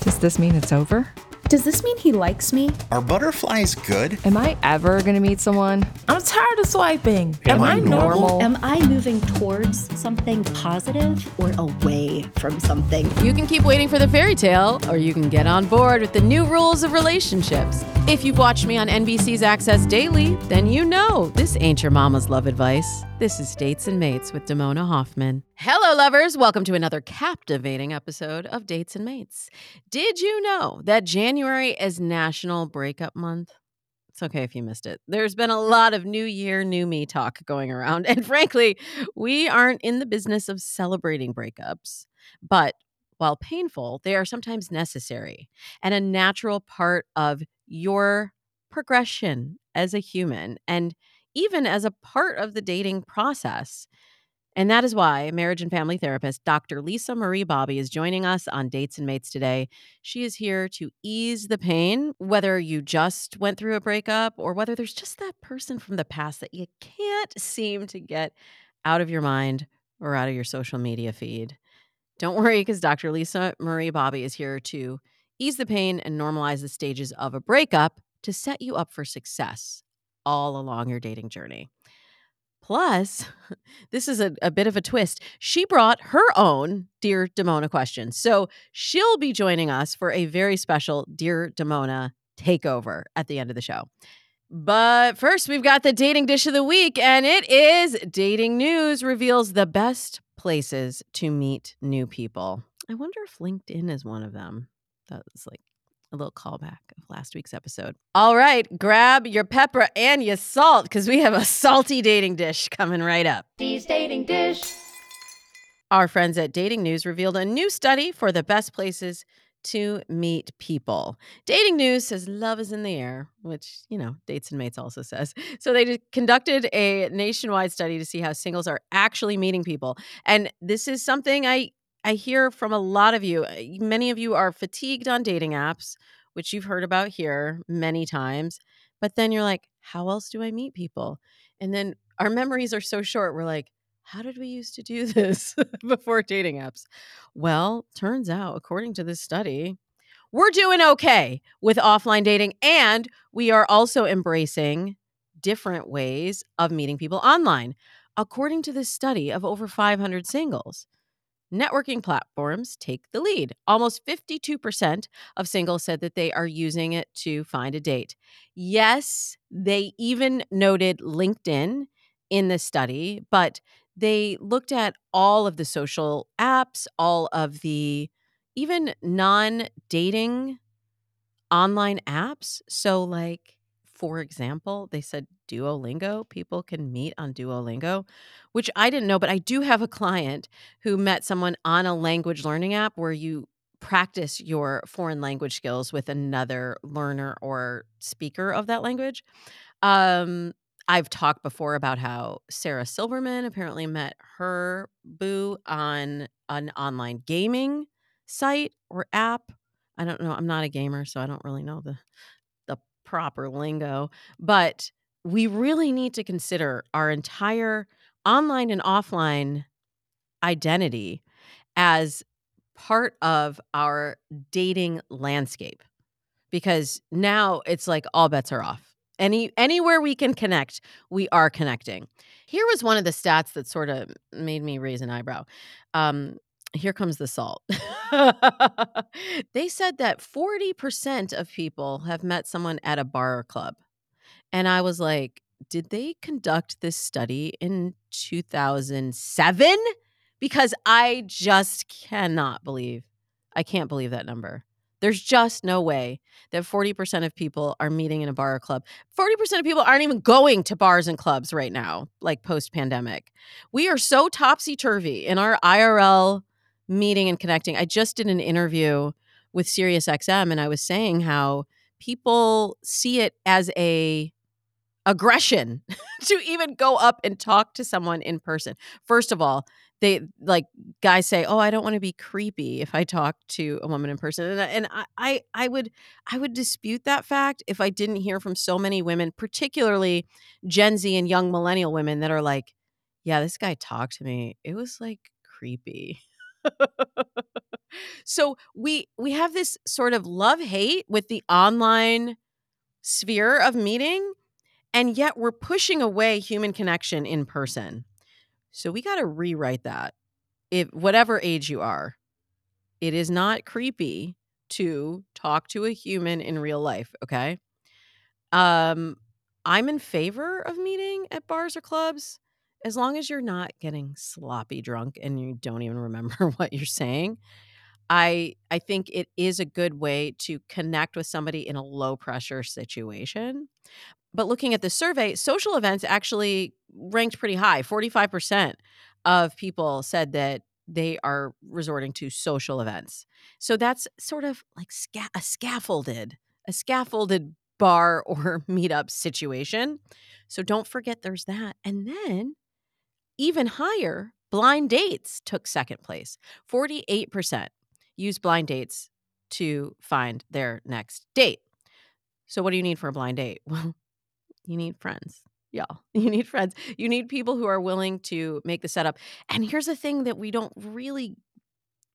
Does this mean it's over? Does this mean he likes me? Are butterflies good? Am I ever gonna meet someone? I'm tired of swiping. Am I normal? Am I moving towards something positive or away from something? You can keep waiting for the fairy tale, or you can get on board with the new rules of relationships. If you've watched me on NBC's Access Daily, then you know this ain't your mama's love advice. This is Dates and Mates with Damona Hoffman. Hello, lovers. Welcome to another captivating episode of Dates and Mates. Did you know that January is National Breakup Month? It's okay if you missed it. There's been a lot of New Year, New Me talk going around. And frankly, we aren't in the business of celebrating breakups. But while painful, they are sometimes necessary and a natural part of your progression as a human and even as a part of the dating process. And that is why marriage and family therapist Dr. Lisa Marie Bobby is joining us on Dates and Mates today. She is here to ease the pain, whether you just went through a breakup or whether there's just that person from the past that you can't seem to get out of your mind or out of your social media feed. Don't worry, because Dr. Lisa Marie Bobby is here to ease the pain and normalize the stages of a breakup to set you up for success all along your dating journey. Plus, this is a, a bit of a twist. She brought her own Dear Damona question. So she'll be joining us for a very special Dear Damona takeover at the end of the show. But first, we've got the dating dish of the week, and it is Dating News reveals the best places to meet new people. I wonder if LinkedIn is one of them. That's like a little callback of last week's episode. All right, grab your pepper and your salt because we have a salty dating dish coming right up. Dee's dating dish. Our friends at Dating News revealed a new study for the best places to meet people. Dating News says love is in the air, which, you know, Dates and Mates also says. So they conducted a nationwide study to see how singles are actually meeting people. And this is something I I hear from a lot of you. Uh, Many of you are fatigued on dating apps, which you've heard about here many times. But then you're like, how else do I meet people? And then our memories are so short. We're like, how did we used to do this before dating apps? Well, turns out, according to this study, we're doing okay with offline dating. And we are also embracing different ways of meeting people online, according to this study of over 500 singles. Networking platforms take the lead. Almost 52% of singles said that they are using it to find a date. Yes, they even noted LinkedIn in the study, but they looked at all of the social apps, all of the even non dating online apps. So, like, for example, they said Duolingo, people can meet on Duolingo, which I didn't know, but I do have a client who met someone on a language learning app where you practice your foreign language skills with another learner or speaker of that language. Um, I've talked before about how Sarah Silverman apparently met her boo on an online gaming site or app. I don't know. I'm not a gamer, so I don't really know the the proper lingo, but we really need to consider our entire online and offline identity as part of our dating landscape because now it's like all bets are off. Any anywhere we can connect, we are connecting. Here was one of the stats that sort of made me raise an eyebrow. Um, here comes the salt. they said that 40% of people have met someone at a bar or club. And I was like, did they conduct this study in 2007? Because I just cannot believe, I can't believe that number. There's just no way that 40% of people are meeting in a bar or club. 40% of people aren't even going to bars and clubs right now, like post pandemic. We are so topsy turvy in our IRL meeting and connecting. I just did an interview with SiriusXM and I was saying how people see it as a aggression to even go up and talk to someone in person. First of all, they like guys say, "Oh, I don't want to be creepy if I talk to a woman in person," and, and I, I, I would, I would dispute that fact if I didn't hear from so many women, particularly Gen Z and young millennial women, that are like, "Yeah, this guy talked to me. It was like creepy." so we we have this sort of love hate with the online sphere of meeting and yet we're pushing away human connection in person so we got to rewrite that. If whatever age you are, it is not creepy to talk to a human in real life, okay? Um I'm in favor of meeting at bars or clubs as long as you're not getting sloppy drunk and you don't even remember what you're saying. I I think it is a good way to connect with somebody in a low pressure situation. But looking at the survey, social events actually ranked pretty high. 45% of people said that they are resorting to social events. So that's sort of like sca- a scaffolded, a scaffolded bar or meetup situation. So don't forget there's that. And then even higher, blind dates took second place. 48% use blind dates to find their next date. So what do you need for a blind date? Well, you need friends. Y'all you need friends. You need people who are willing to make the setup. And here's the thing that we don't really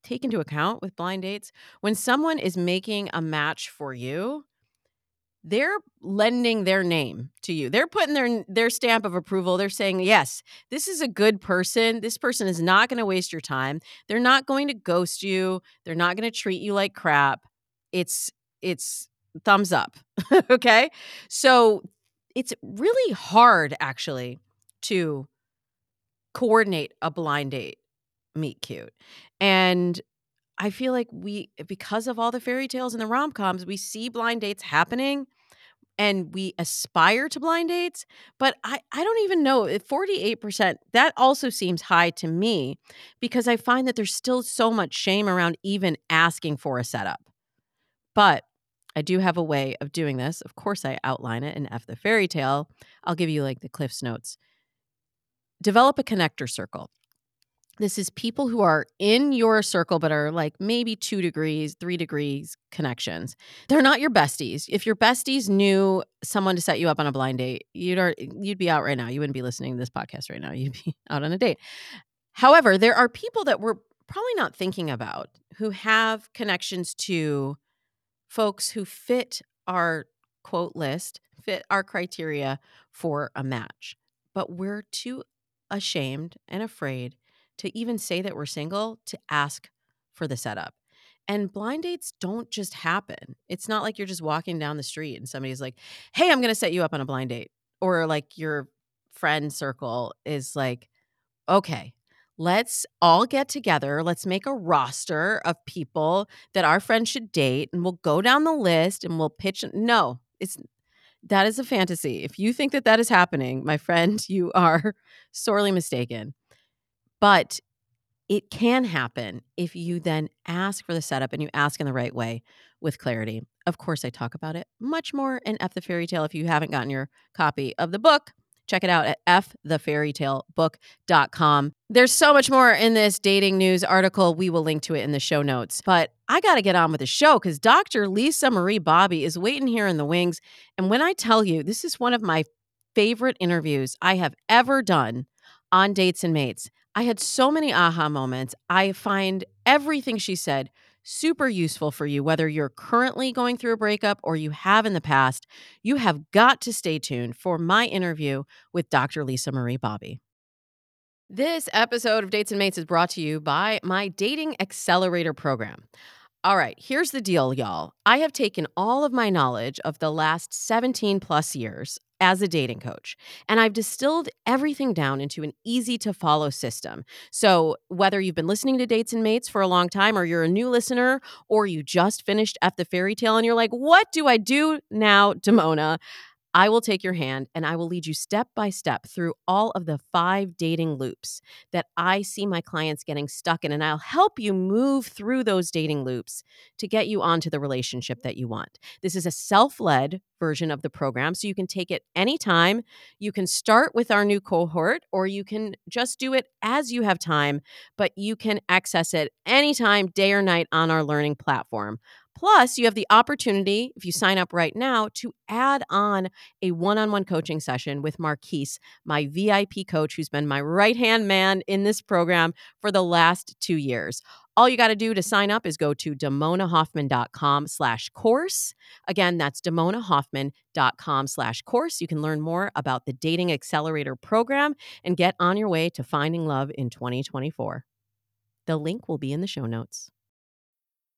take into account with blind dates. When someone is making a match for you they're lending their name to you. They're putting their their stamp of approval. They're saying yes this is a good person. This person is not going to waste your time. They're not going to ghost you. They're not going to treat you like crap. It's it's thumbs up okay? So it's really hard actually to coordinate a blind date meet cute. And I feel like we because of all the fairy tales and the rom-coms, we see blind dates happening and we aspire to blind dates, but I I don't even know 48% that also seems high to me because I find that there's still so much shame around even asking for a setup. But I do have a way of doing this. Of course, I outline it in F the Fairy Tale. I'll give you like the Cliff's Notes. Develop a connector circle. This is people who are in your circle, but are like maybe two degrees, three degrees connections. They're not your besties. If your besties knew someone to set you up on a blind date, you'd are, you'd be out right now. You wouldn't be listening to this podcast right now. You'd be out on a date. However, there are people that we're probably not thinking about who have connections to folks who fit our quote list, fit our criteria for a match. But we're too ashamed and afraid to even say that we're single to ask for the setup. And blind dates don't just happen. It's not like you're just walking down the street and somebody's like, hey, I'm going to set you up on a blind date. Or like your friend circle is like, okay, let's all get together. Let's make a roster of people that our friends should date and we'll go down the list and we'll pitch. No, it's that is a fantasy. If you think that that is happening, my friend, you are sorely mistaken. But it can happen if you then ask for the setup and you ask in the right way with clarity. Of course, I talk about it much more in F the Fairy Tale if you haven't gotten your copy of the book. Check it out at fthefairytalebook.com. There's so much more in this dating news article. We will link to it in the show notes. But I got to get on with the show because Dr. Lisa Marie Bobby is waiting here in the wings. And when I tell you, this is one of my favorite interviews I have ever done on Dates and Mates. I had so many aha moments. I find everything she said super useful for you, whether you're currently going through a breakup or you have in the past. You have got to stay tuned for my interview with Dr. Lisa Marie Bobby. This episode of Dates and Mates is brought to you by my Dating Accelerator program. All right, here's the deal, y'all. I have taken all of my knowledge of the last 17 plus years as a dating coach. And I've distilled everything down into an easy to follow system. So, whether you've been listening to Dates and Mates for a long time, or you're a new listener, or you just finished F the Fairy Tale and you're like, what do I do now, Damona? I will take your hand and I will lead you step by step through all of the five dating loops that I see my clients getting stuck in. And I'll help you move through those dating loops to get you onto the relationship that you want. This is a self led version of the program. So you can take it anytime. You can start with our new cohort, or you can just do it as you have time, but you can access it anytime, day or night on our learning platform. Plus, you have the opportunity, if you sign up right now, to add on a one on one coaching session with Marquise, my VIP coach, who's been my right hand man in this program for the last two years. All you got to do to sign up is go to damonahoffman.com slash course. Again, that's damonahoffman.com slash course. You can learn more about the Dating Accelerator program and get on your way to finding love in 2024. The link will be in the show notes.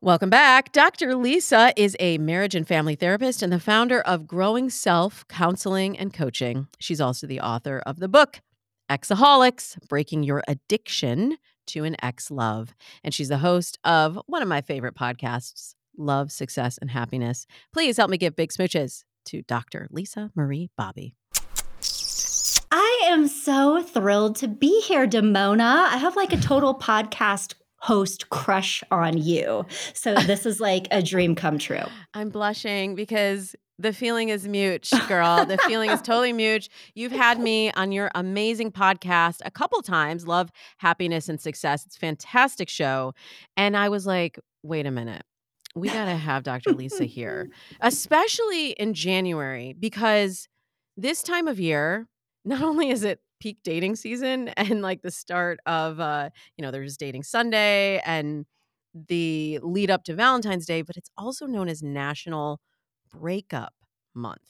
Welcome back. Dr. Lisa is a marriage and family therapist and the founder of Growing Self Counseling and Coaching. She's also the author of the book, Exaholics Breaking Your Addiction to an Ex Love. And she's the host of one of my favorite podcasts, Love, Success, and Happiness. Please help me give big smooches to Dr. Lisa Marie Bobby. I am so thrilled to be here, Damona. I have like a total podcast host crush on you. So this is like a dream come true. I'm blushing because the feeling is mute, girl. the feeling is totally mute. You've had me on your amazing podcast a couple times, Love, Happiness, and Success. It's a fantastic show. And I was like, wait a minute. We got to have Dr. Lisa here, especially in January, because this time of year, not only is it peak dating season and like the start of uh you know there's dating sunday and the lead up to valentine's day but it's also known as national breakup month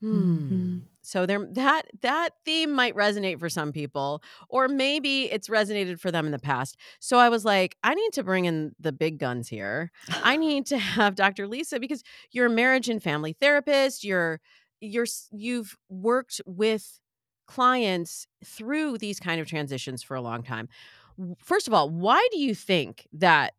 hmm. Mm-hmm. so there that that theme might resonate for some people or maybe it's resonated for them in the past so i was like i need to bring in the big guns here i need to have dr lisa because you're a marriage and family therapist you're you're you've worked with clients through these kind of transitions for a long time. First of all, why do you think that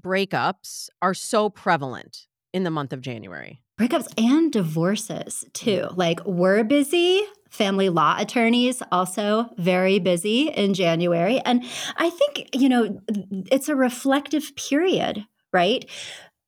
breakups are so prevalent in the month of January? Breakups and divorces, too. Mm. Like, we're busy. Family law attorneys also very busy in January. And I think, you know, it's a reflective period, right?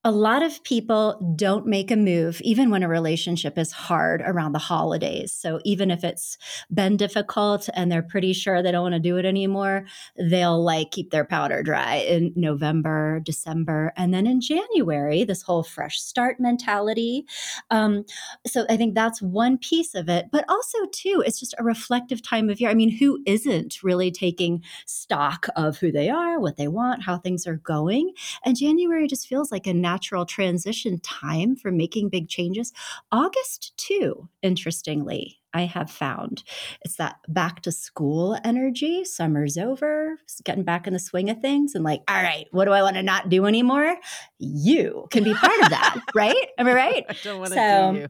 A lot of people don't make a move even when a relationship is hard around the holidays. So even if it's been difficult and they're pretty sure they don't want to do it anymore, they'll like keep their powder dry in November, December, and then in January, this whole fresh start mentality. Um, so I think that's one piece of it. But also, too, it's just a reflective time of year. I mean, who isn't really taking stock of who they are, what they want, how things are going? And January just feels like a natural transition time for making big changes. August, too, interestingly, I have found it's that back to school energy. Summer's over, getting back in the swing of things, and like, all right, what do I want to not do anymore? You can be part of that, right? Am I right? I don't want to so, do you.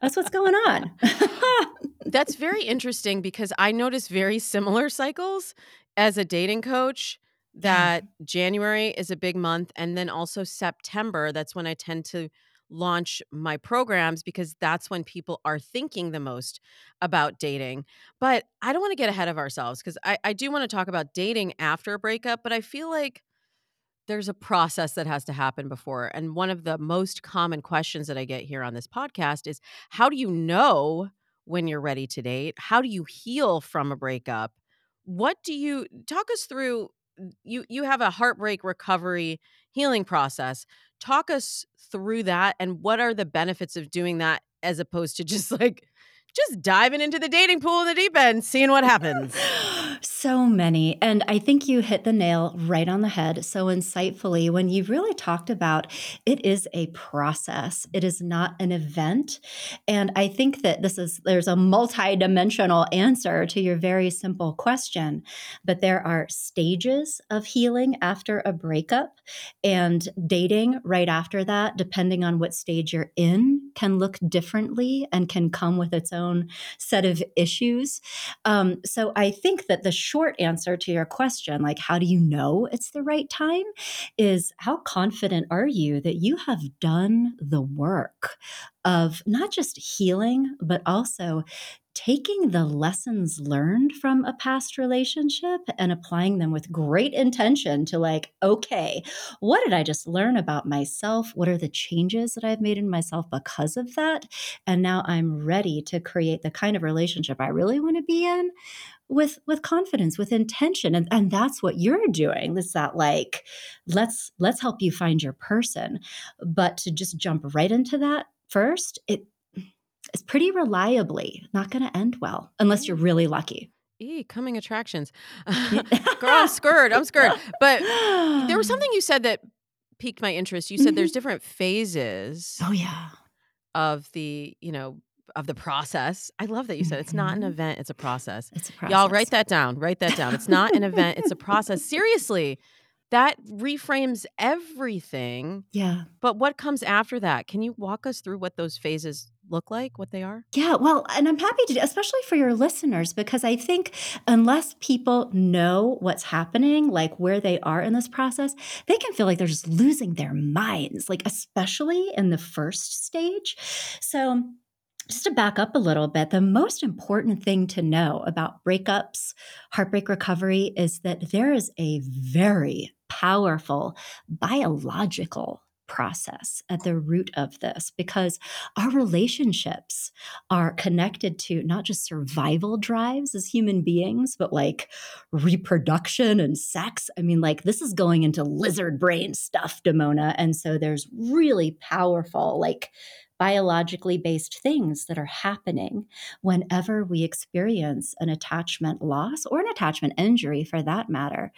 that's what's going on. that's very interesting because I notice very similar cycles as a dating coach Mm. that January is a big month and then also September that's when I tend to launch my programs because that's when people are thinking the most about dating. But I don't want to get ahead of ourselves because I, I do want to talk about dating after a breakup, but I feel like there's a process that has to happen before. And one of the most common questions that I get here on this podcast is how do you know when you're ready to date? How do you heal from a breakup? What do you talk us through you you have a heartbreak recovery healing process. Talk us through that and what are the benefits of doing that as opposed to just like just diving into the dating pool in the deep end seeing what happens So many. And I think you hit the nail right on the head so insightfully when you really talked about it is a process, it is not an event. And I think that this is, there's a multi-dimensional answer to your very simple question, but there are stages of healing after a breakup and dating right after that, depending on what stage you're in, can look differently and can come with its own set of issues. Um, so I think that the short answer to your question, like how do you know it's the right time, is how confident are you that you have done the work of not just healing, but also taking the lessons learned from a past relationship and applying them with great intention to like okay what did i just learn about myself? What are the changes that i've made in myself because of that? And now i'm ready to create the kind of relationship i really want to be in with with confidence with intention. And, and that's what you're doing it's that like let's let's help you find your person. But to just jump right into that first it is pretty reliably not going to end well unless you're really lucky E coming attractions. Girl, I'm scared. I'm scared. But there was something you said that piqued my interest. You said there's Mhm. different phases oh yeah of the, you know, of the process. I love that you said it's not an Mhm. event, it's a process. it's a process Y'all write that down. Write that down. It's not an event, it's a process. Seriously. That reframes everything. yeah But what comes after that? Can you walk us through what those phases look like, what they are? Yeah, well, and I'm happy to, especially for your listeners, because I think unless people know what's happening, like where they are in this process, they can feel like they're just losing their minds, like especially in the first stage. So, just to back up a little bit, the most important thing to know about breakups, heartbreak recovery is that there is a very powerful biological process at the root of this because our relationships are connected to not just survival drives as human beings, but like reproduction and sex. I mean, like this is going into lizard brain stuff, Damona. And so there's really powerful, like biologically based things that are happening whenever we experience an attachment loss or an attachment injury for that matter.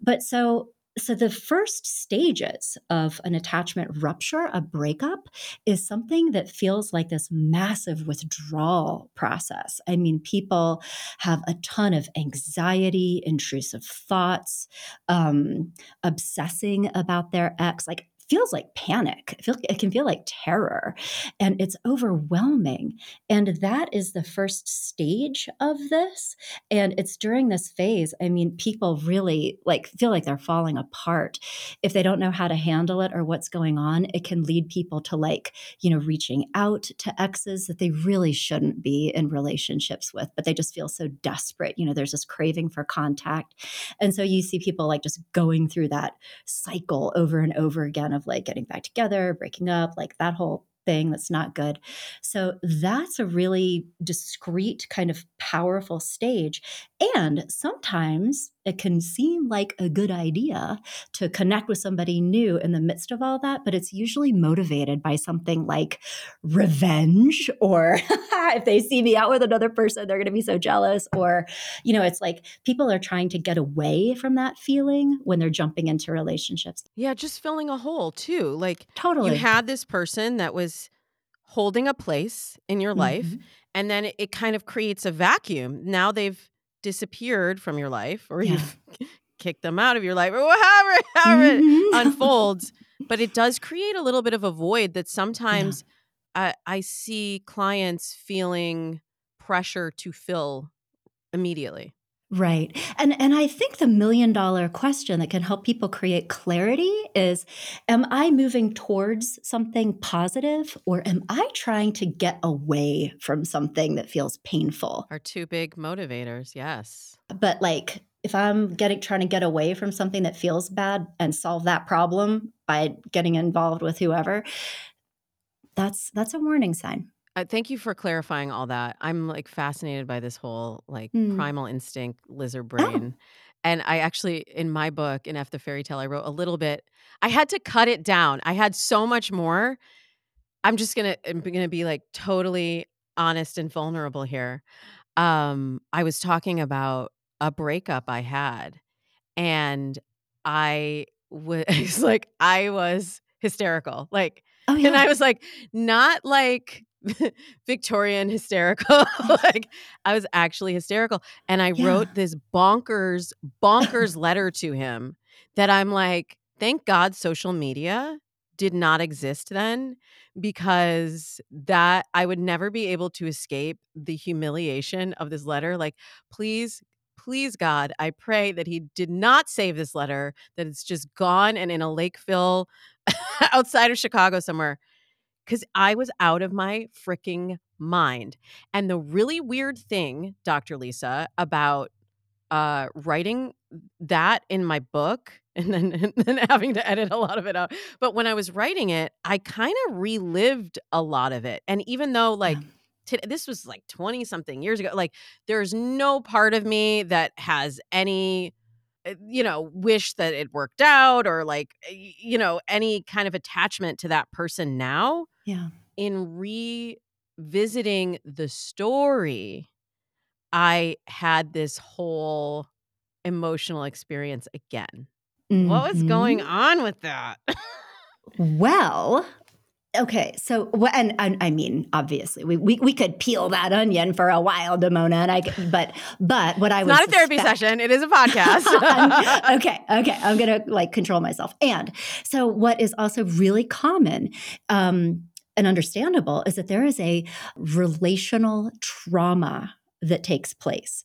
But so so the first stages of an attachment rupture, a breakup, is something that feels like this massive withdrawal process. I mean, people have a ton of anxiety, intrusive thoughts, um, obsessing about their ex, like feels like panic. It, can feel like terror and it's overwhelming. And that is the first stage of this. And it's during this phase, I mean, people really like feel like they're falling apart. If they don't know how to handle it or what's going on, it can lead people to like, you know, reaching out to exes that they really shouldn't be in relationships with, but they just feel so desperate. You know, there's this craving for contact. And so you see people like just going through that cycle over and over again of like getting back together, breaking up, like that whole thing that's not good. So that's a really discrete, kind of powerful stage. And sometimes it can seem like a good idea to connect with somebody new in the midst of all that, but it's usually motivated by something like revenge, or if they see me out with another person, they're going to be so jealous. Or, you know, it's like people are trying to get away from that feeling when they're jumping into relationships. Yeah, just filling a hole too. Like Totally. you had this person that was holding a place in your life, Mhm. and then it, it kind of creates a vacuum. Now they've disappeared from your life, or Yeah. you've kicked them out of your life, or however, however it unfolds. But it does create a little bit of a void that sometimes I, I see clients feeling pressure to fill immediately. Right. And and I think the million dollar question that can help people create clarity is am I moving towards something positive or am I trying to get away from something that feels painful? Are two big motivators. Yes. But like if I'm getting trying to get away from something that feels bad and solve that problem by getting involved with whoever, that's that's a warning sign. Uh, thank you for clarifying all that. I'm like fascinated by this whole like Hmm. primal instinct lizard Oh. brain. And I actually, in my book, in F the Fairy Tale, I wrote a little bit. I had to cut it down. I had so much more. I'm just gonna, I'm gonna be like totally honest and vulnerable here. Um, I was talking about a breakup I had. And I was like, I was hysterical. Like, Oh yeah. and I was like, not like Victorian hysterical. like I was actually hysterical. And I Yeah. wrote this bonkers, bonkers letter to him that I'm like, thank God social media did not exist then because that I would never be able to escape the humiliation of this letter. Like, please, please, God, I pray that he did not save this letter, that it's just gone and in a Lakeville outside of Chicago somewhere because I was out of my freaking mind. And the really weird thing, Dr. Lisa, about uh, writing that in my book and then, and then having to edit a lot of it out. But when I was writing it, I kind of relived a lot of it. And even though, like, Yeah. this was like 20 something years ago, like, there's no part of me that has any uh, you know, wish that it worked out or like, you know, any kind of attachment to that person now yeah. in revisiting the story, I had this whole emotional experience again. What was going Mhm. on with that? Well, okay. So, and, and I mean, obviously, we, we we could peel that onion for a while, Damona. And I. but but what I It's was not a therapy session, it is a podcast. okay, okay. I'm gonna like control myself. And so, what is also really common um, and understandable is that there is a relational trauma that takes place,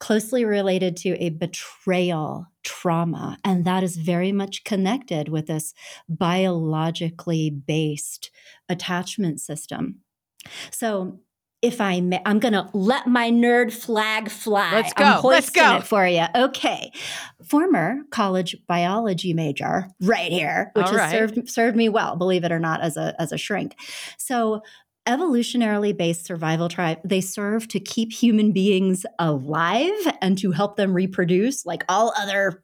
closely related to a betrayal trauma, and that is very much connected with this biologically based attachment system. So. If I may, I'm gonna let my nerd flag fly. Let's I'm go, let's go. it for you. Okay, former college biology major, right here, which All has right. served served me well, believe it or not, as a as a shrink. So evolutionarily based survival tribe they serve to keep human beings alive and to help them reproduce like all other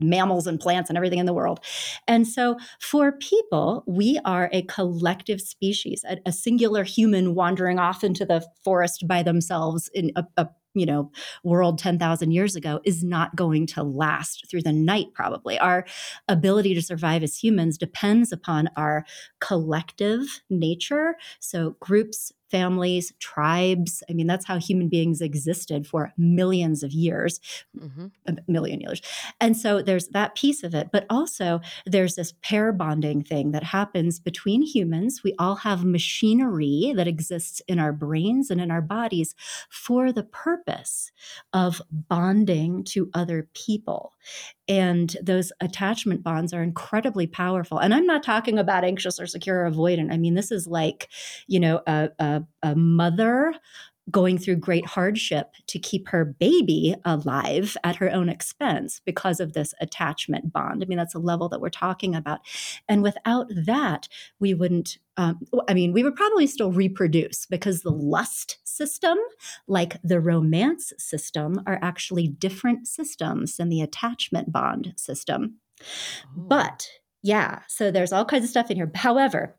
mammals and plants and everything in the world. And so for people we are a collective species a, a singular human wandering off into the forest by themselves in a, a you know world 10,000 years ago is not going to last through the night probably. Our ability to survive as humans depends upon our collective nature. So groups families tribes i mean that's how human beings existed for millions of years Mhm. a million years. And so there's that piece of it. But also, there's this pair bonding thing that happens between humans. We all have machinery that exists in our brains and in our bodies for the purpose of bonding to other people. And those attachment bonds are incredibly powerful. And I'm not talking about anxious or secure or avoidant. I mean, this is like, you know, a, a, a mother going through great hardship to keep her baby alive at her own expense because of this attachment bond. I mean, that's a level that we're talking about. And without that, we wouldn't, um, I mean, we would probably still reproduce because the lust system, like the romance system, are actually different systems than the attachment bond system. Ooh. But yeah, so there's all kinds of stuff in here. However,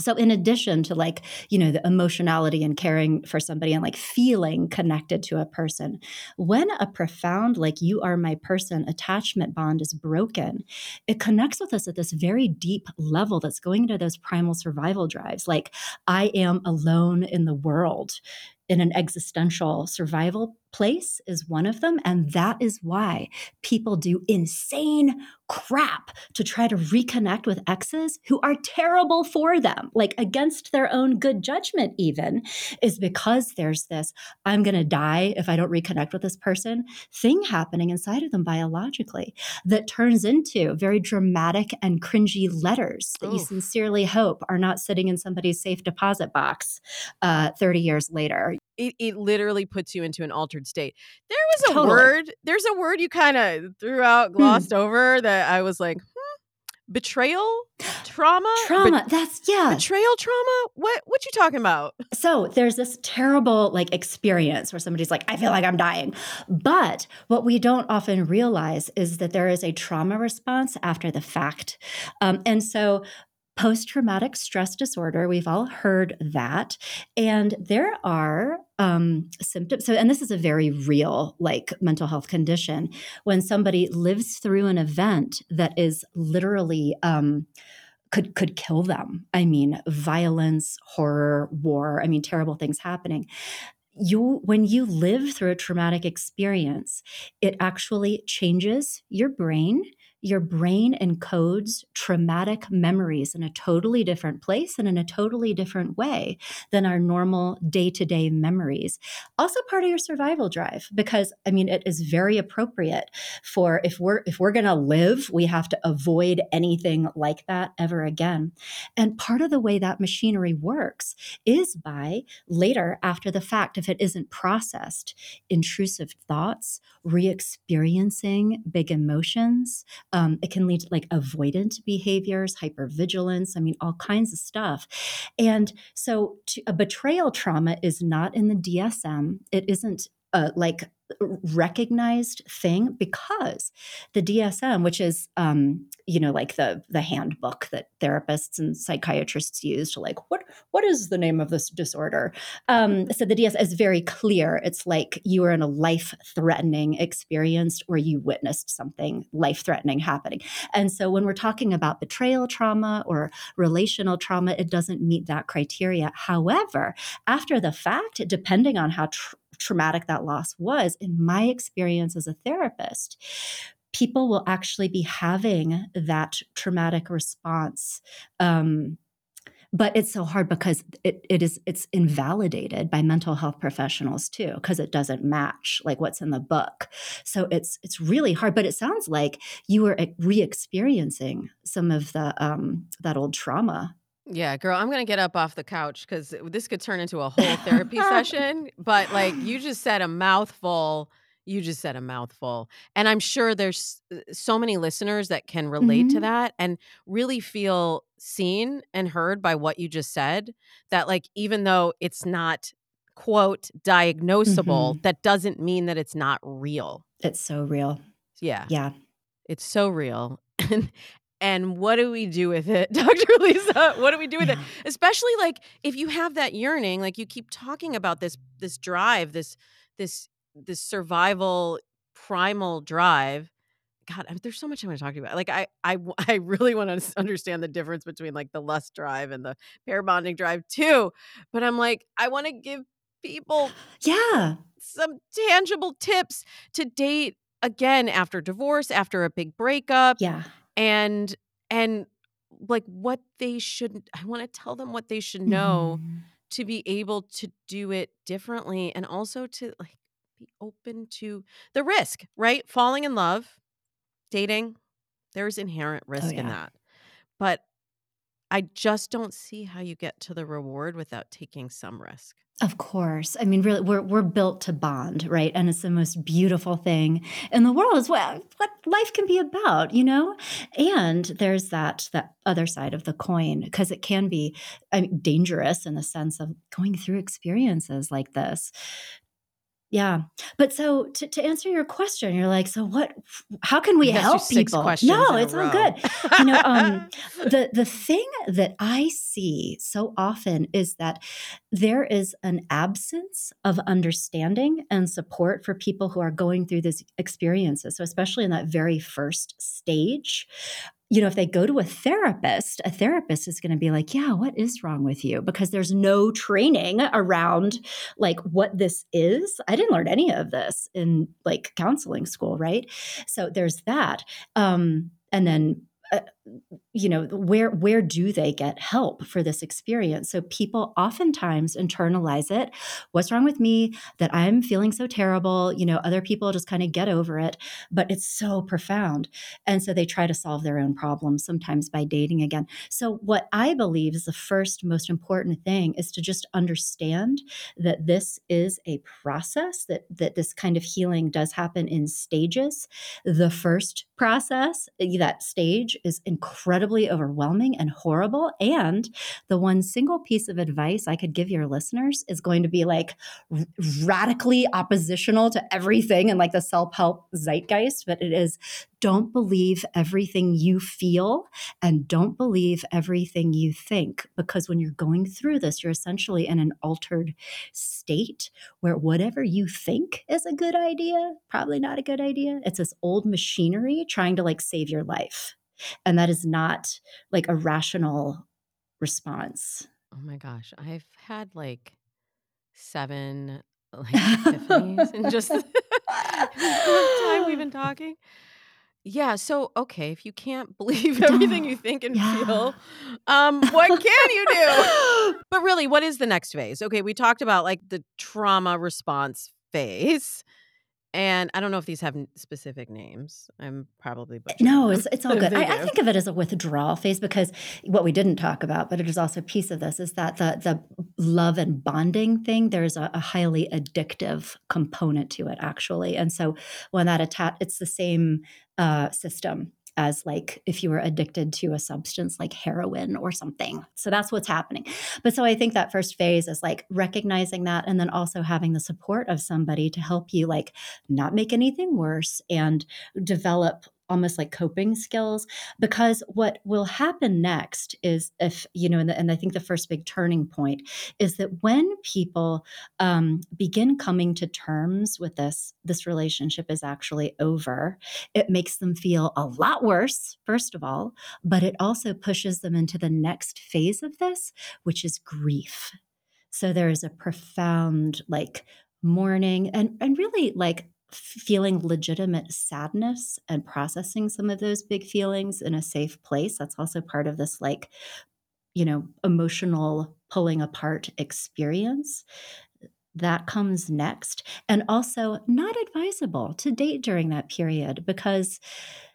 so in addition to like, you know, the emotionality and caring for somebody and like feeling connected to a person, when a profound like you are my person attachment bond is broken, it connects with us at this very deep level that's going into those primal survival drives. Like I am alone in the world in an existential survival place is one of them and that is why people do insane crap to try to reconnect with exes who are terrible for them, like against their own good judgment, even, is because there's this I'm going to die if I don't reconnect with this person thing happening inside of them biologically that turns into very dramatic and cringy letters that you sincerely hope are not sitting in somebody's safe deposit box uh, 30 years later. It, it literally puts you into an altered state. There was a Totally. Hmm. word, there's a word you kind of threw out, glossed over that I was like, hmm, betrayal, trauma, Trauma, that's, yeah. betrayal, trauma. What what you talking about? So there's this terrible like experience where somebody's like, I feel like I'm dying. But what we don't often realize is that there is a trauma response after the fact. Um, and so post traumatic stress disorder. We've all heard that. And there are um, symptoms. So, and this is a very real, like mental health condition when somebody lives through an event that is literally. Um, could could kill them. I mean, violence, horror, war. I mean, terrible things happening you when you live through a traumatic experience it actually changes your brain your brain encodes traumatic memories in a totally different place and in a totally different way than our normal day-to-day memories. Also part of your survival drive because i mean it is very appropriate for if we're if we're going to live we have to avoid anything like that ever again. And part of the way that machinery works is by later after the fact if it isn't processed intrusive thoughts re-experiencing big emotions um, it can lead to like avoidant behaviors, hypervigilance, I mean, all kinds of stuff. And so to, a betrayal trauma is not in the DSM. It isn't like recognized thing because the DSM, which is um, you know like the the handbook that therapists and psychiatrists use to like what what is the name of this disorder? Um, so the DSM is very clear. It's like you are in a life threatening experience or you witnessed something life threatening happening. And so when we're talking about betrayal trauma or relational trauma, it doesn't meet that criteria. However, after the fact, depending on how tr- traumatic that loss was, in my experience as a therapist, people will actually be having that traumatic response. Um, but it's so hard because it, it is it's invalidated by mental health professionals too because it doesn't match like what's in the book so it's it's really hard but it sounds like you were re-experiencing some of the um that old trauma yeah, girl, I'm gonna get up off the couch because this could turn into a whole therapy session. But like, you just said a mouthful. You just said a mouthful, and I'm sure there's uh, so many listeners that can relate mm-hmm. to that and really feel seen and heard by what you just said. That like, even though it's not quote diagnosable, mm-hmm. that doesn't mean that it's not real. It's so real. Yeah, yeah, it's so real. And and what do we do with it dr lisa? What do we do with yeah. it especially like if you have that yearning like you keep talking about this this drive this this this survival primal drive. God I mean, there's so much i want to talk to you about. Like i i i really want to understand the difference between like the lust drive and the pair bonding drive too. But i'm like i want to give people yeah. some tangible tips to date again after divorce after a big breakup. Yeah and and like what they should i want to tell them what they should know mm-hmm. to be able to do it differently and also to like be open to the risk right falling in love dating there's inherent oh, risk oh, yeah. in that but i just don't see how you get to the reward without taking some risk of course. I mean, really, we're, we're built to bond, right? And it's the most beautiful thing in the world is what, what life can be about, you know? And there's that, that other side of the coin because it can be I mean, dangerous in the sense of going through experiences like this yeah. But so to, to answer your question, you're like, so what how can we help people? No, it's all good. You know, um the the thing that I see so often is that there is an absence of understanding and support for people who are going through these experiences. So especially in that very first stage you know, if they go to a therapist, a therapist is going to be like, yeah, what is wrong with you? Because there's no training around like what this is. I didn't learn any of this in like counseling school, right? So there's that. Um, and then uh, you know where where do they get help for this experience? So people oftentimes internalize it. What's wrong with me? That i'm feeling so terrible. You know other people just kind of get over it but it's so profound. And so they try to solve their own problems sometimes by dating again. So what i believe is the first most important thing is to just understand that this is a process that that this kind of healing does happen in stages. The first process that stage is incredibly overwhelming and horrible. And the one single piece of advice I could give your listeners is going to be like r- radically oppositional to everything and like the self help zeitgeist, but it is don't believe everything you feel and don't believe everything you think. Because when you're going through this, you're essentially in an altered state where whatever you think is a good idea, probably not a good idea. It's this old machinery trying to like save your life. And that is not like a rational response. Oh my gosh. I've had like seven like epiphanies in just the time we've been talking. Yeah, so okay, if you can't believe everything you think and Yeah. feel, um, what can you do? But really, what is the next phase? Okay, we talked about like the trauma response phase. And I don't know if these have n- specific names. I'm probably butchering No, them. it's it's all good. I, I think of it as a withdrawal phase because what we didn't talk about, but it is also a piece of this, is that the the love and bonding thing. There's a, a highly addictive component to it, actually, and so when that attach, it's the same uh, system as like if you were addicted to a substance like heroin or something. So that's what's happening. But so I think that first phase is like recognizing that and then also having the support of somebody to help you like not make anything worse and develop almost like coping skills because what will happen next is if you know and, the, and i think the first big turning point is that when people um, begin coming to terms with this this relationship is actually over it makes them feel a lot worse first of all but it also pushes them into the next phase of this which is grief. So there is a profound like mourning and and really like feeling legitimate sadness and processing some of those big feelings in a safe place. That's also part of this like you know emotional pulling apart experience. That comes next and also not advisable to date during that period because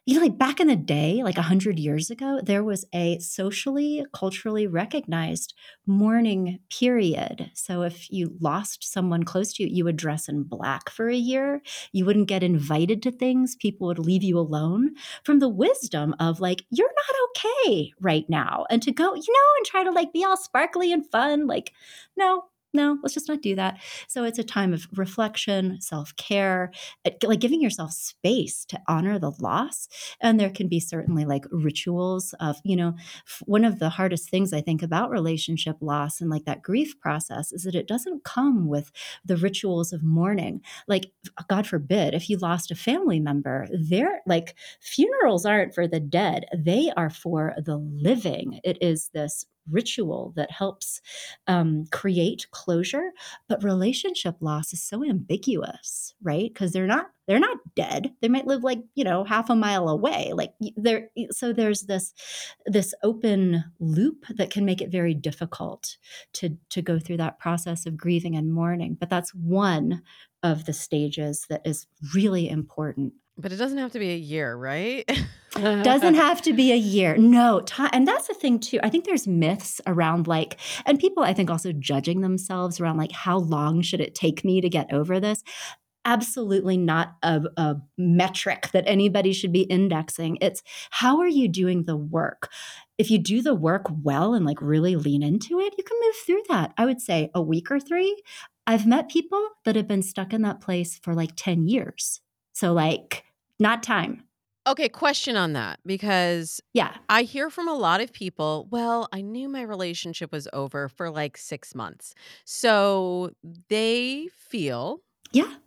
you know like back in the day like 100 years ago there was a socially culturally recognized mourning period. So if you lost someone close to you you would dress in black for a year. You wouldn't get invited to things. People would leave you alone from the wisdom of like you're not okay right now. And to go you know and try to like be all sparkly and fun like no no, let's just not do that. So it's a time of reflection, self care, eh, like giving yourself space to honor the loss. And there can be certainly like rituals of, you know, one of the hardest things I think about relationship loss and like that grief process is that it doesn't come with the rituals of mourning. Like, God forbid, if you lost a family member, they're like funerals aren't for the dead, they are for the living. It is this ritual that helps um, create closure but relationship loss is so ambiguous right? Because they're not they're not dead. They might live like you know half a mile away. Like there so there's this this open loop that can make it very difficult to to go through that process of grieving and mourning. But that's one of the stages that is really important But it doesn't have to be a year, right? doesn't have to be a year. No and that's the thing too. I think there's myths around like and people i think also judging themselves around like how long should it take me to get over this? Absolutely not a, a metric that anybody should be indexing. It's how are you doing the work? If you do the work well and like really lean into it you can move through that. I would say a week or three. I've met people that have been stuck in that place for like 10 years so like not time okay, question on that because yeah I hear from a lot of people, well, I knew my relationship was over for like six months. So they feel, yeah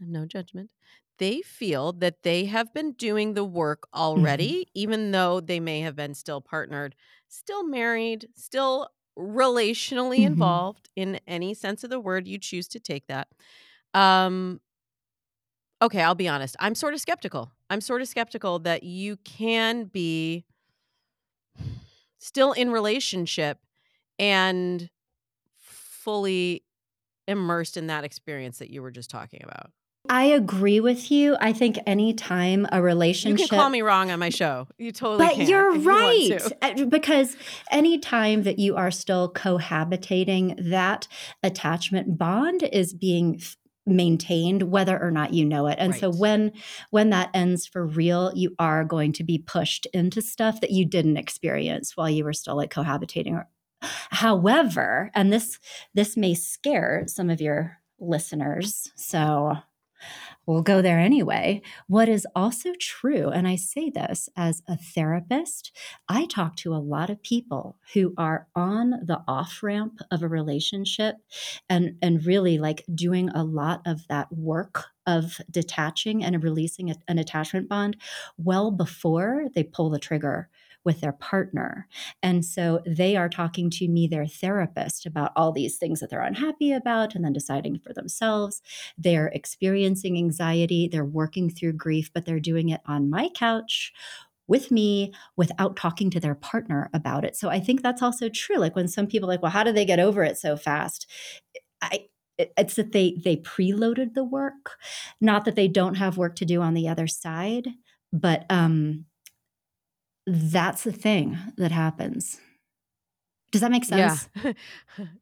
no judgment, they feel that they have been doing the work already, even though they may have been still partnered, still married, still relationally Mhm. involved in any sense of the word you choose to take that. Um, okay, I'll be honest. I'm sort of skeptical. I'm sort of skeptical that you can be still in relationship and fully immersed in that experience that you were just talking about. I agree with you. I think anytime a relationship. You can call me wrong on my show. You totally but you're you right to. Uh, because anytime that you are still cohabitating that attachment bond is being maintained whether or not you know it and right. so when when that ends for real you are going to be pushed into stuff that you didn't experience while you were still like cohabitating however and this this may scare some of your listeners so we'll go there anyway. What is also true, and I say this as a therapist, I talk to a lot of people who are on the off ramp of a relationship and, and really like doing a lot of that work of detaching and releasing an attachment bond well before they pull the trigger with their partner. And so they are talking to me, their therapist, about all these things that they're unhappy about and then deciding for themselves. They're experiencing anxiety, they're working through grief, but they're doing it on my couch with me without talking to their partner about it. So I think that's also true. Like when some people like, well, how do they get over it so fast? I it's that they they preloaded the work, not that they don't have work to do on the other side, but um that's the thing that happens. Does that make sense? Yeah.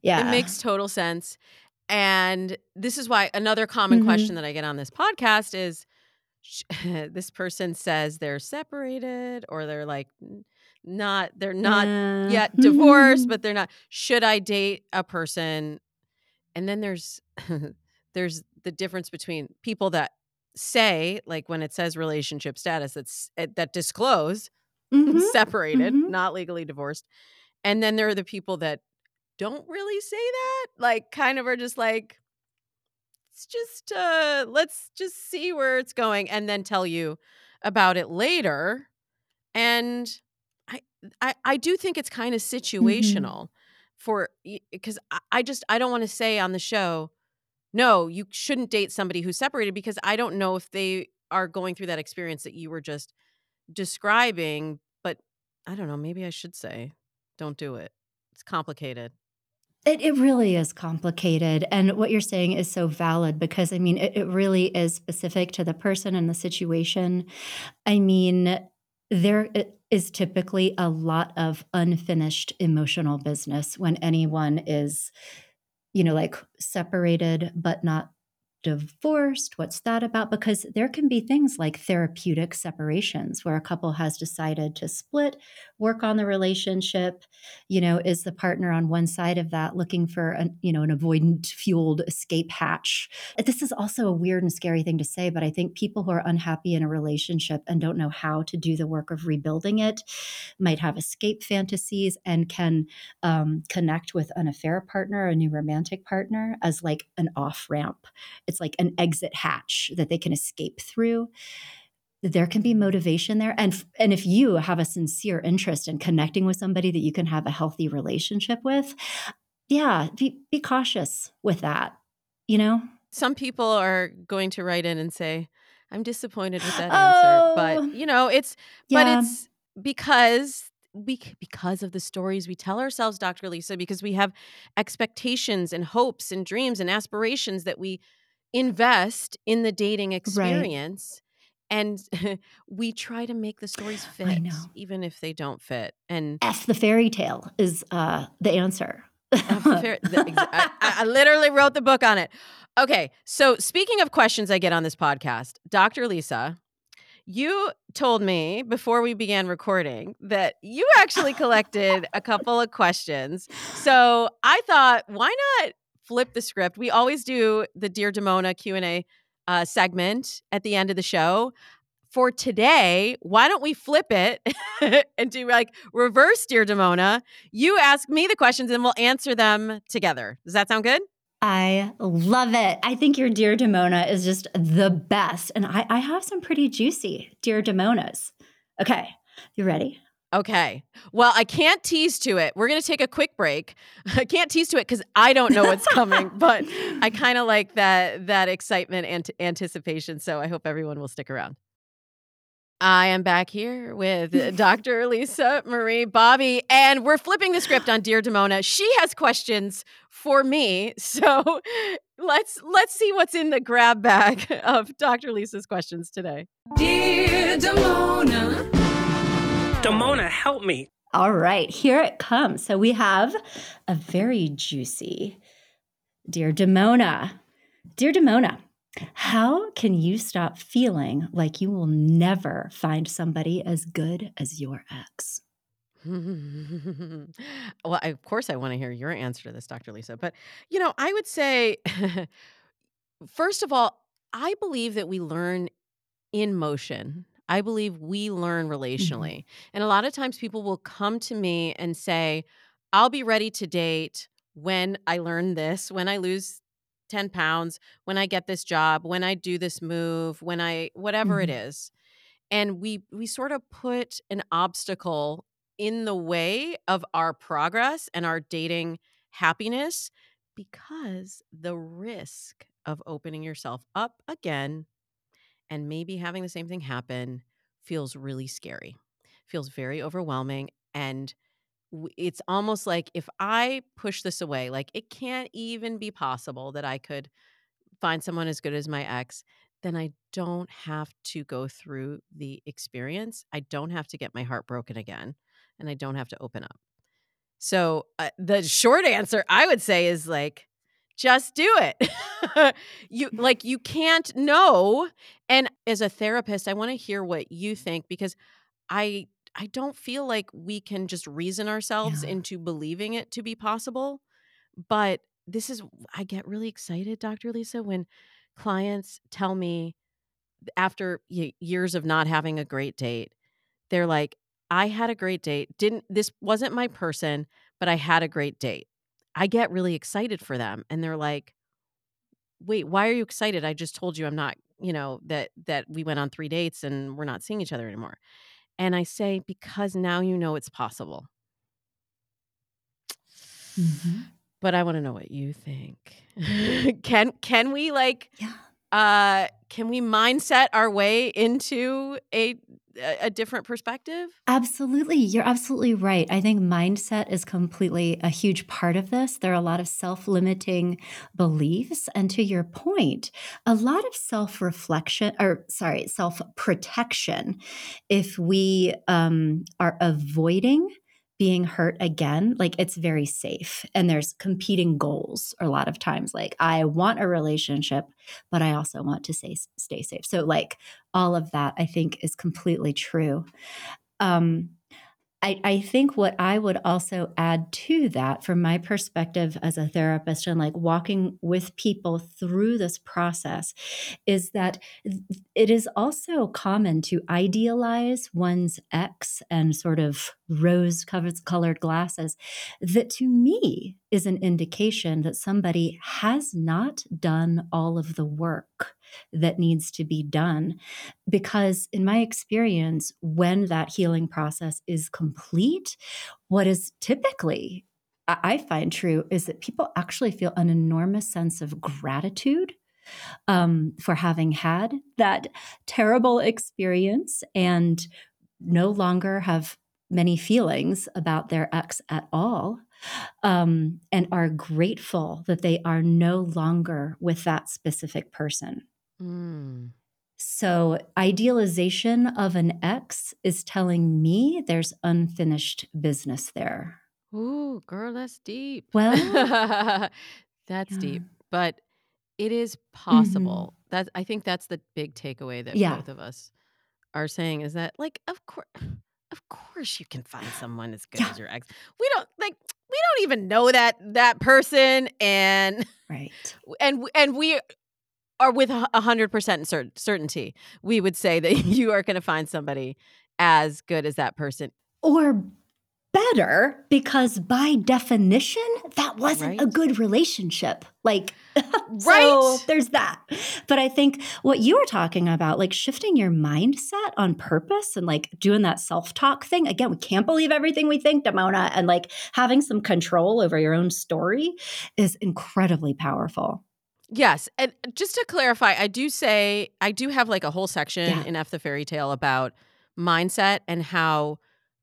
yeah. It makes total sense. And this is why another common mm-hmm. question that I get on this podcast is this person says they're separated or they're like not they're not yeah. yet divorced mm-hmm. but they're not should I date a person and then there's there's the difference between people that say like when it says relationship status that's eh, that disclose mm-hmm. separated, mm-hmm. not legally divorced. And then there are the people that don't really say that, like kind of are just like, it's just uh let's just see where it's going and then tell you about it later. And I I, I do think it's kind of mm-hmm. situational mm-hmm. for because I, I just I don't want to say on the show, no, you shouldn't date somebody who's separated because I don't know if they are going through that experience that you were just describing, but I don't know, maybe I should say don't do it. It's complicated. It, it really is complicated. And what you're saying is so valid because, I mean, it, it really is specific to the person and the situation. I mean, there is typically a lot of unfinished emotional business when anyone is, you know, like separated but not divorced? What's that about? Because there can be things like therapeutic separations where a couple has decided to split, work on the relationship. You know, is the partner on one side of that looking for an, you know, an avoidant fueled escape hatch? This is also a weird and scary thing to say, but I think people who are unhappy in a relationship and don't know how to do the work of rebuilding it might have escape fantasies and can um, connect with an affair partner, a new romantic partner, as like an off ramp it's like an exit hatch that they can escape through there can be motivation there and and if you have a sincere interest in connecting with somebody that you can have a healthy relationship with yeah be, be cautious with that you know some people are going to write in and say i'm disappointed with that oh, answer but oh. you know it's yeah. but it's because we because of the stories we tell ourselves dr lisa because we have expectations and hopes and dreams and aspirations that we invest in the dating experience right. and we try to make the stories fit even if they don't fit and f the fairy tale is uh the answer I, I literally wrote the book on it okay so speaking of questions i get on this podcast dr lisa you told me before we began recording that you actually collected a couple of questions. So I thought, why not flip the script. We always do the Dear Damona Q&A uh, segment at the end of the show. For today, why don't we flip it and do like reverse Dear Damona? You ask me the questions and we'll answer them together. Does that sound good? I love it. I think your Dear Damona is just the best. And I, I have some pretty juicy Dear Damonas. Okay, you ready? Okay. Well, I can't tease to it. We're going to take a quick break. I can't tease to it cuz I don't know what's coming, but I kind of like that that excitement and anticipation, so I hope everyone will stick around. I am back here with Dr. Lisa Marie Bobby, and we're flipping the script on Dear Damona. She has questions for me, so let's let's see what's in the grab bag of Dr. Lisa's questions today. Dear Damona. Damona, help me. All right, here it comes. So we have a very juicy Dear Damona. Dear Damona, how can you stop feeling like you will never find somebody as good as your ex? well, I, of course, I want to hear your answer to this, Dr. Lisa. But, you know, I would say, first of all, I believe that we learn in motion. I believe we learn Mhm. relationally. And a lot of times people will come to me and say, I'll be ready to date when I learn this, when I lose 10 pounds, when I get this job, when I do this move, when I, whatever it Mhm. is. And we, we sort of put an obstacle in the way of our progress and our dating happiness because the risk of opening yourself up again and maybe having the same thing happen feels really scary, feels very overwhelming. And it's almost like if I push this away, like it can't even be possible that I could find someone as good as my ex, then I don't have to go through the experience. I don't have to get my heart broken again, and I don't have to open up. So, uh, the short answer I would say is like, just do it. you like you can't know. And as a therapist, I want to hear what you think because I I don't feel like we can just reason ourselves Yeah. into believing it to be possible. But this is I get really excited, Dr. Lisa, when clients tell me after years of not having a great date, they're like, I had a great date. Didn't this wasn't my person, but I had a great date. I get really excited for them and they're like, "Wait, why are you excited? I just told you I'm not, you know, that that we went on 3 dates and we're not seeing each other anymore." And I say, "Because now you know it's possible." Mhm. But I want to know what you think. can can we like Yeah. uh can we mindset our way into a a different perspective? Absolutely. You're absolutely right. I think mindset is completely a huge part of this. There are a lot of self limiting beliefs. And to your point, a lot of self reflection, or sorry, self protection. If we um, are avoiding being hurt again, like it's very safe. And there's competing goals a lot of times. Like, I want a relationship, but I also want to stay, stay safe. So, like, all of that I think is completely true. Um, I, I think what I would also add to that, from my perspective as a therapist and like walking with people through this process, is that it is also common to idealize one's ex and sort of rose colored glasses. That to me is an indication that somebody has not done all of the work that needs to be done because in my experience when that healing process is complete what is typically I find true is that people actually feel an enormous sense of gratitude um, for having had that terrible experience and no longer have many feelings about their ex at all um, and are grateful that they are no longer with that specific person. Mm. So, idealization of an ex is telling me there's unfinished business there. Ooh, girl, that's deep. Well, that's yeah. deep. But it is Mhm. possible. That I think that's the big takeaway that Yeah. both of us are saying is that like of course of course you can find someone as good Yeah. as your ex. We don't like we don't even know that that person and Right. and and we are with a a hundred percent cer- certainty. We would say that you are going to find somebody as good as that person. Or better, because by definition, that wasn't a good relationship. Like, so Right. there's that. But I think what you were talking about, like shifting your mindset on purpose and like doing that self talk thing, again, we can't believe everything we think, Damona, and like having some control over your own story is incredibly powerful. Yes, and just to clarify, I do say I do have like a whole section Yeah. in F the Fairy Tale about mindset and how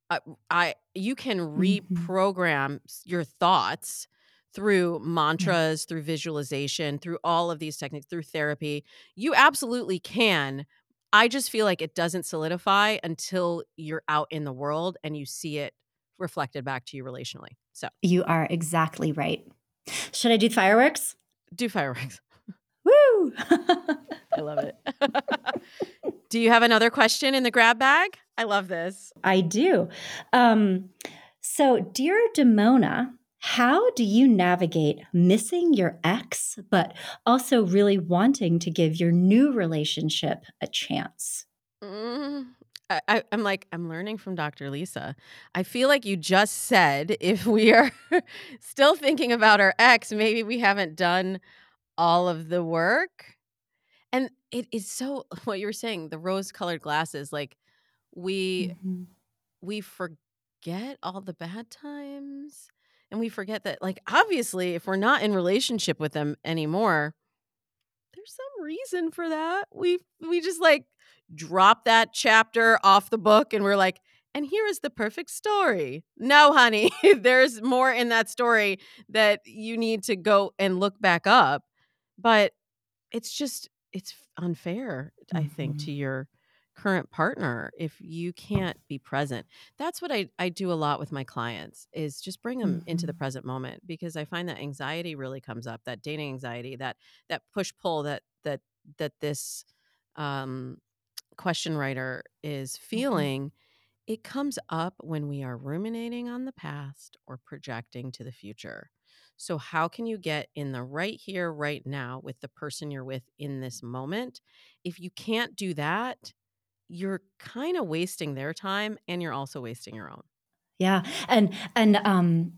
uh, I you can Mhm. reprogram s- your thoughts through mantras, through visualization, through all of these techniques, through therapy. You absolutely can. I just feel like it doesn't solidify until you're out in the world and you see it reflected back to you relationally. So, You are exactly right. Should I do fireworks? Do fireworks. Woo! I love it. do you have another question in the grab bag? I love this. I do. Um, so, dear Damona, how do you navigate missing your ex, but also really wanting to give your new relationship a chance? Mm, I, I'm like, I'm learning from Dr. Lisa. I feel like you just said if we are still thinking about our ex, maybe we haven't done all of the work. And it is so what you were saying, the rose colored glasses, like we Mm-hmm. we forget all the bad times and we forget that like obviously if we're not in relationship with them anymore there's some reason for that we we just like drop that chapter off the book and we're like and here is the perfect story no honey there's more in that story that you need to go and look back up but it's just it's unfair i think Mhm. to your current partner if you can't be present that's what i, I do a lot with my clients is just bring them into the Mhm. present moment because i find that anxiety really comes up that dating anxiety that that push pull that that that this um question writer is feeling it comes up when we are ruminating on the past or projecting to the future so how can you get in the right here right now with the person you're with in this moment if you can't do that you're kind of wasting their time and you're also wasting your own. Yeah. And and um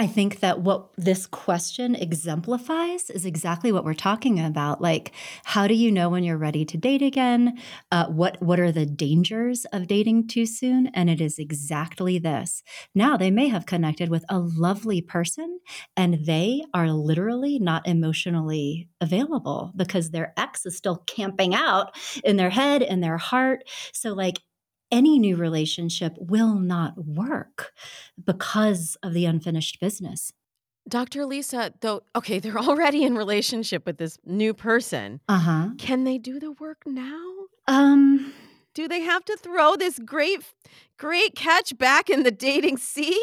I think that what this question exemplifies is exactly what we're talking about. Like, how do you know when you're ready to date again? Uh, what what are the dangers of dating too soon? And it is exactly this. Now they may have connected with a lovely person, and they are literally not emotionally available because their ex is still camping out in their head, in their heart. So, like, any new relationship will not work because of the unfinished business. Dr. Lisa, though, okay, they're already in relationship with this new person. Uh huh. Can they do the work now? Um. Do they have to throw this great, great catch back in the dating sea?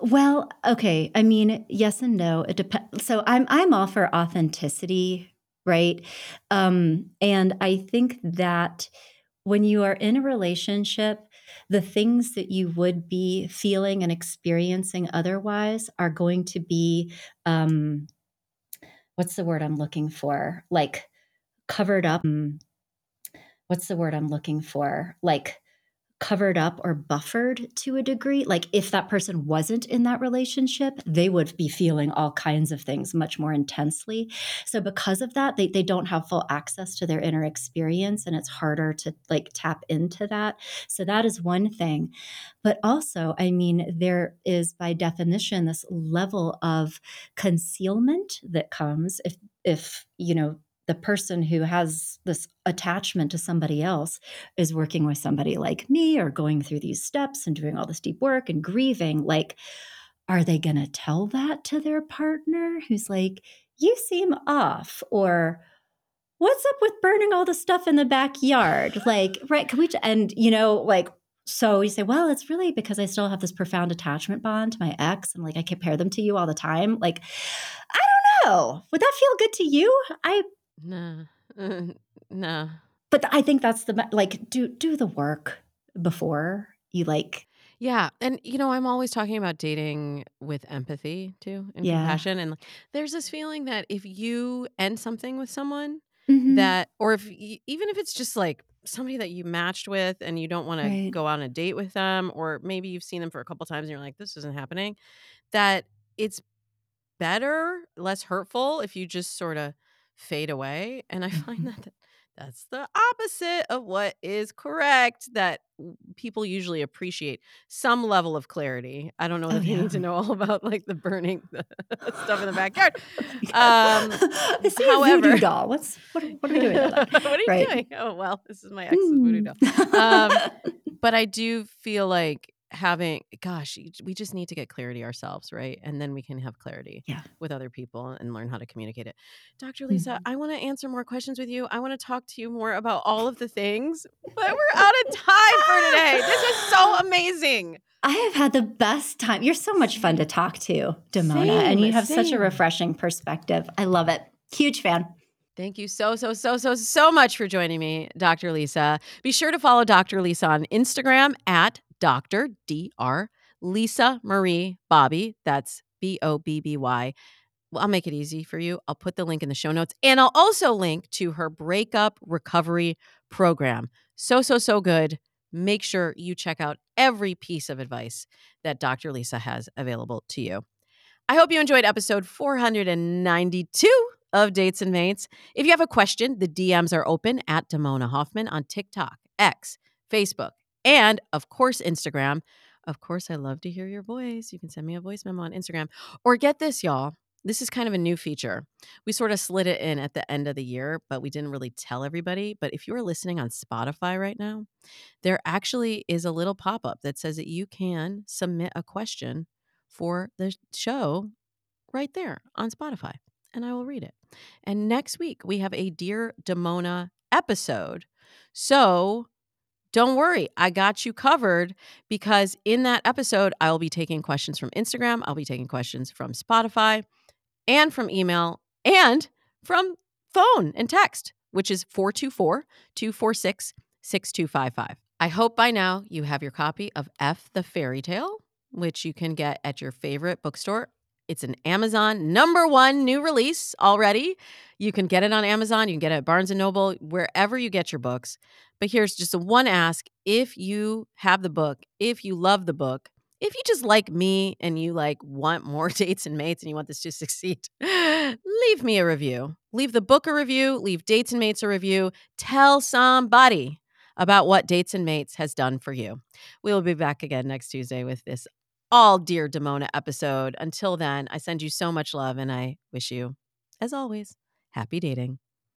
Well, okay. I mean, yes and no. It depends. So I'm I'm all for authenticity, right? Um, and I think that when you are in a relationship, the things that you would be feeling and experiencing otherwise are going to be um, what's the word I'm looking for? Like covered up. mm, What's the word I'm looking for? Like covered up or buffered to a degree. Like if that person wasn't in that relationship, they would be feeling all kinds of things much more intensely. So because of that, they, they don't have full access to their inner experience and it's harder to like tap into that. So that is one thing. But also, I mean, there is by definition this level of concealment that comes if if, you know, the person who has this attachment to somebody else is working with somebody like me or going through these steps and doing all this deep work and grieving like are they going to tell that to their partner who's like you seem off or what's up with burning all the stuff in the backyard? Like right can we and you know like so you say well it's really because i still have this profound attachment bond to my ex and like i compare them to you all the time. Like i don't know. Would that feel good to you? I No, no. but i think that's the like do do the work before you like Yeah, and you know, I'm always talking about dating with empathy too and Yeah. compassion. And like, there's this feeling that if you end something with someone, Mhm. that or if even if it's just like somebody that you matched with and you don't want to go on a date with them or maybe you've seen them for a couple times and you're like this isn't happening that it's better less hurtful if you just sort of fade away and i find Mhm. that that's the opposite of what is correct that people usually appreciate some level of clarity i don't know Oh, that they yeah. need to know all about like the burning the stuff in the backyard um I see a however- doll. What's what? Are, what are we doing? what are you Right. doing? Oh well, this is my ex's voodoo doll. Mm. Um, But I do feel like having, gosh, we just need to get clarity ourselves, right? And then we can have clarity Yeah. with other people and learn how to communicate it. Dr. Lisa, Mhm. I want to answer more questions with you. I want to talk to you more about all of the things, but we're out of time for today. This is so amazing. I have had the best time. You're so much fun to talk to, Damona, and you have such a refreshing perspective. I love it. Huge fan. Thank you so, so, so, so, so much for joining me, Dr. Lisa. Be sure to follow Dr. Lisa on Instagram at Dr. Dr. Lisa Marie Bobby. That's B O B B Y. I'll make it easy for you. I'll put the link in the show notes and I'll also link to her breakup recovery program. So, so, so good. Make sure you check out every piece of advice that Dr. Lisa has available to you. I hope you enjoyed episode 492 of Dates and Mates. If you have a question, the DMs are open at Damona Hoffman on TikTok, X, Facebook, and of course, Instagram. Of course, I love to hear your voice. You can send me a voice memo on Instagram. Or get this, y'all. This is kind of a new feature. We sort of slid it in at the end of the year, but we didn't really tell everybody. But if you are listening on Spotify right now, there actually is a little pop up that says that you can submit a question for the show right there on Spotify, and I will read it. And next week, we have a Dear Damona episode. So don't worry, I got you covered because in that episode, I will be taking questions from Instagram, I'll be taking questions from Spotify and from email and from phone and text, which is 424 246 6255. I hope by now you have your copy of F the Fairy Tale, which you can get at your favorite bookstore. It's an Amazon number one new release already. You can get it on Amazon. You can get it at Barnes and Noble, wherever you get your books. But here's just a one ask if you have the book, if you love the book, if you just like me and you like want more dates and mates and you want this to succeed, leave me a review. Leave the book a review, leave dates and mates a review. Tell somebody about what dates and mates has done for you. We will be back again next Tuesday with this all dear Damona episode. Until then, I send you so much love and I wish you, as always, happy dating.